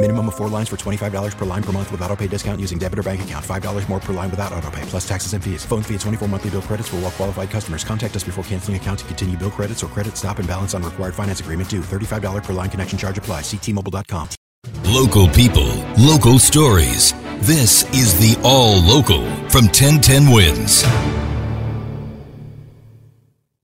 Minimum of four lines for $25 per line per month with auto pay discount using debit or bank account. $5 more per line without auto pay, plus taxes and fees. Phone fee at 24 monthly bill credits for all well qualified customers. Contact us before canceling account to continue bill credits or credit stop and balance on required finance agreement due. $35 per line connection charge apply. Ctmobile.com. Local people, local stories. This is the All Local from 1010 Wins.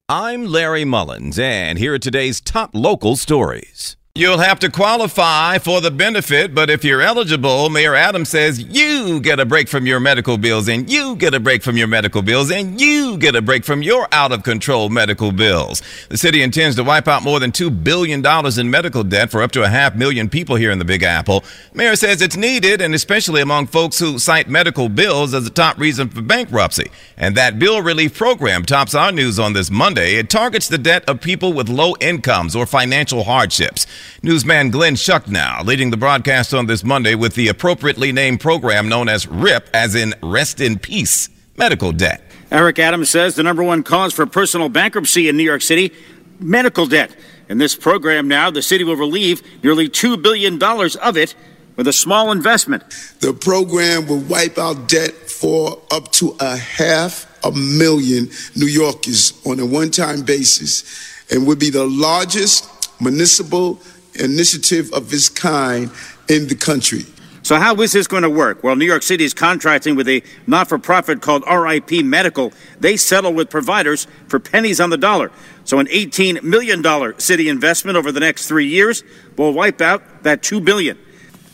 I'm Larry Mullins, and here are today's top local stories. You'll have to qualify for the benefit, but if you're eligible, Mayor Adams says you get a break from your medical bills, and you get a break from your medical bills, and you get a break from your out of control medical bills. The city intends to wipe out more than $2 billion in medical debt for up to a half million people here in the Big Apple. Mayor says it's needed, and especially among folks who cite medical bills as a top reason for bankruptcy. And that bill relief program tops our news on this Monday. It targets the debt of people with low incomes or financial hardships. Newsman Glenn Schuck now leading the broadcast on this Monday with the appropriately named program known as RIP, as in Rest in Peace Medical Debt. Eric Adams says the number one cause for personal bankruptcy in New York City medical debt. In this program now, the city will relieve nearly $2 billion of it with a small investment. The program will wipe out debt for up to a half a million New Yorkers on a one time basis and would be the largest municipal initiative of its kind in the country. So, how is this going to work? Well, New York City is contracting with a not for profit called RIP Medical. They settle with providers for pennies on the dollar. So, an $18 million city investment over the next three years will wipe out that $2 billion.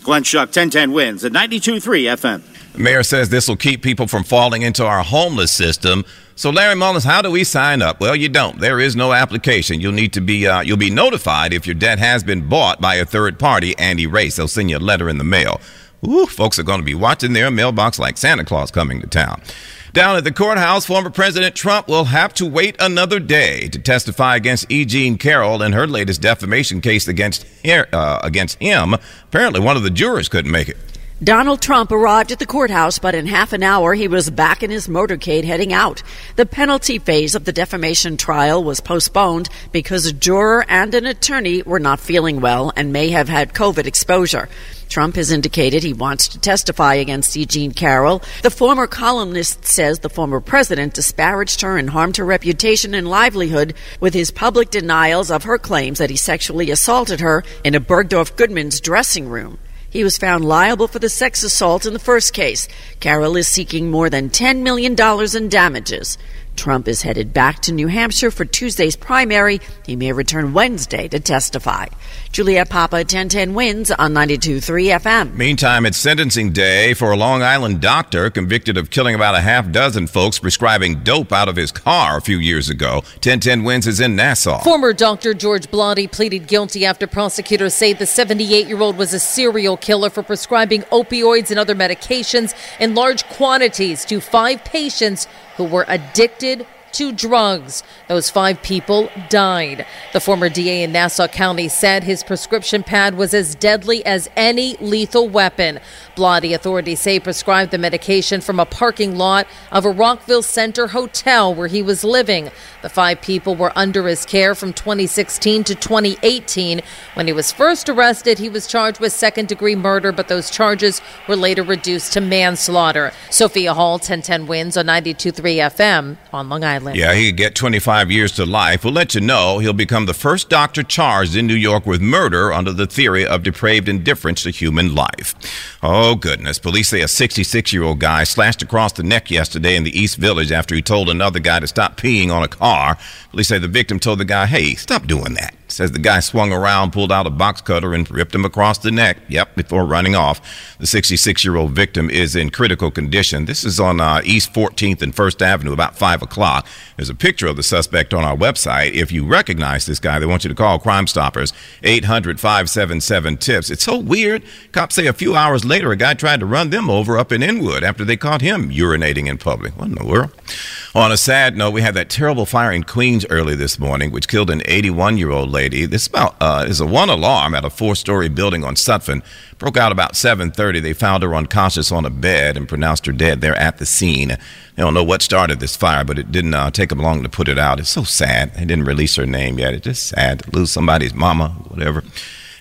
Glenn Schuck, 1010 wins at 92.3 FM. Mayor says this will keep people from falling into our homeless system. So, Larry Mullins, how do we sign up? Well, you don't. There is no application. You'll need to be uh, you'll be notified if your debt has been bought by a third party and erased. They'll send you a letter in the mail. Ooh, folks are going to be watching their mailbox like Santa Claus coming to town. Down at the courthouse, former President Trump will have to wait another day to testify against E. Jean Carroll in her latest defamation case against uh, against him. Apparently, one of the jurors couldn't make it. Donald Trump arrived at the courthouse, but in half an hour he was back in his motorcade heading out. The penalty phase of the defamation trial was postponed because a juror and an attorney were not feeling well and may have had COVID exposure. Trump has indicated he wants to testify against E. Jean Carroll. The former columnist says the former president disparaged her and harmed her reputation and livelihood with his public denials of her claims that he sexually assaulted her in a Bergdorf Goodman's dressing room. He was found liable for the sex assault in the first case. Carroll is seeking more than $10 million in damages. Trump is headed back to New Hampshire for Tuesday's primary. He may return Wednesday to testify. Juliet Papa, 1010 wins on 92.3 FM. Meantime, it's sentencing day for a Long Island doctor convicted of killing about a half dozen folks prescribing dope out of his car a few years ago. 1010 wins is in Nassau. Former Dr. George Blatti pleaded guilty after prosecutors say the 78 year old was a serial killer for prescribing opioids and other medications in large quantities to five patients who were addicted to drugs. Those five people died. The former DA in Nassau County said his prescription pad was as deadly as any lethal weapon. Blatti authorities say prescribed the medication from a parking lot of a Rockville Centre hotel where he was living. The five people were under his care from 2016 to 2018. When he was first arrested, he was charged with second degree murder, but those charges were later reduced to manslaughter. Sophia Hall, 1010 wins on 92.3 FM on Long Island. Yeah, he could get 25 years to life. We'll let you know he'll become the first doctor charged in New York with murder under the theory of depraved indifference to human life. Oh, goodness. Police say a 66 year old guy slashed across the neck yesterday in the East Village after he told another guy to stop peeing on a car. Police say the victim told the guy, hey, stop doing that. Says the guy swung around, pulled out a box cutter, and ripped him across the neck. Yep, before running off. The 66 year old victim is in critical condition. This is on uh, East 14th and First Avenue, about 5 o'clock. There's a picture of the suspect on our website. If you recognize this guy, they want you to call Crime Stoppers, 800 577 TIPS. It's so weird. Cops say a few hours later, a guy tried to run them over up in Inwood after they caught him urinating in public. What in the world? On a sad note, we had that terrible fire in Queens early this morning, which killed an 81 year old lady. This about, uh, is a one alarm at a four story building on Sutphin. Broke out about 7:30. They found her unconscious on a bed and pronounced her dead there at the scene. They don't know what started this fire, but it didn't uh, take them long to put it out. It's so sad. They didn't release her name yet. It's just sad to lose somebody's mama, whatever.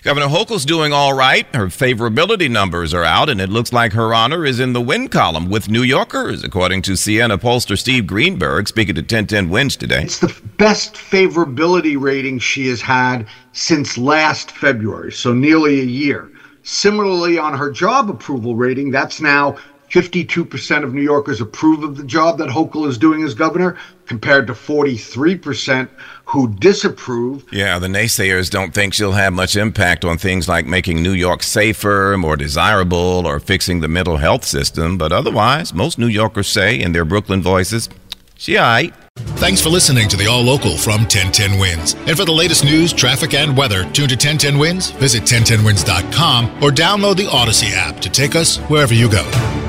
Governor Hochul's doing all right. Her favorability numbers are out, and it looks like her honor is in the win column with New Yorkers, according to Siena pollster Steve Greenberg, speaking to 1010 Wins today. It's the best favorability rating she has had since last February, so nearly a year. Similarly, on her job approval rating, that's now 52% of New Yorkers approve of the job that Hochul is doing as governor, compared to 43% who disapprove. Yeah, the naysayers don't think she'll have much impact on things like making New York safer, more desirable, or fixing the mental health system. But otherwise, most New Yorkers say in their Brooklyn voices, she aight. Thanks for listening to the All Local from 1010 Wins. And for the latest news, traffic, and weather, tune to 1010 Wins, visit 1010wins.com, or download the Audacy app to take us wherever you go.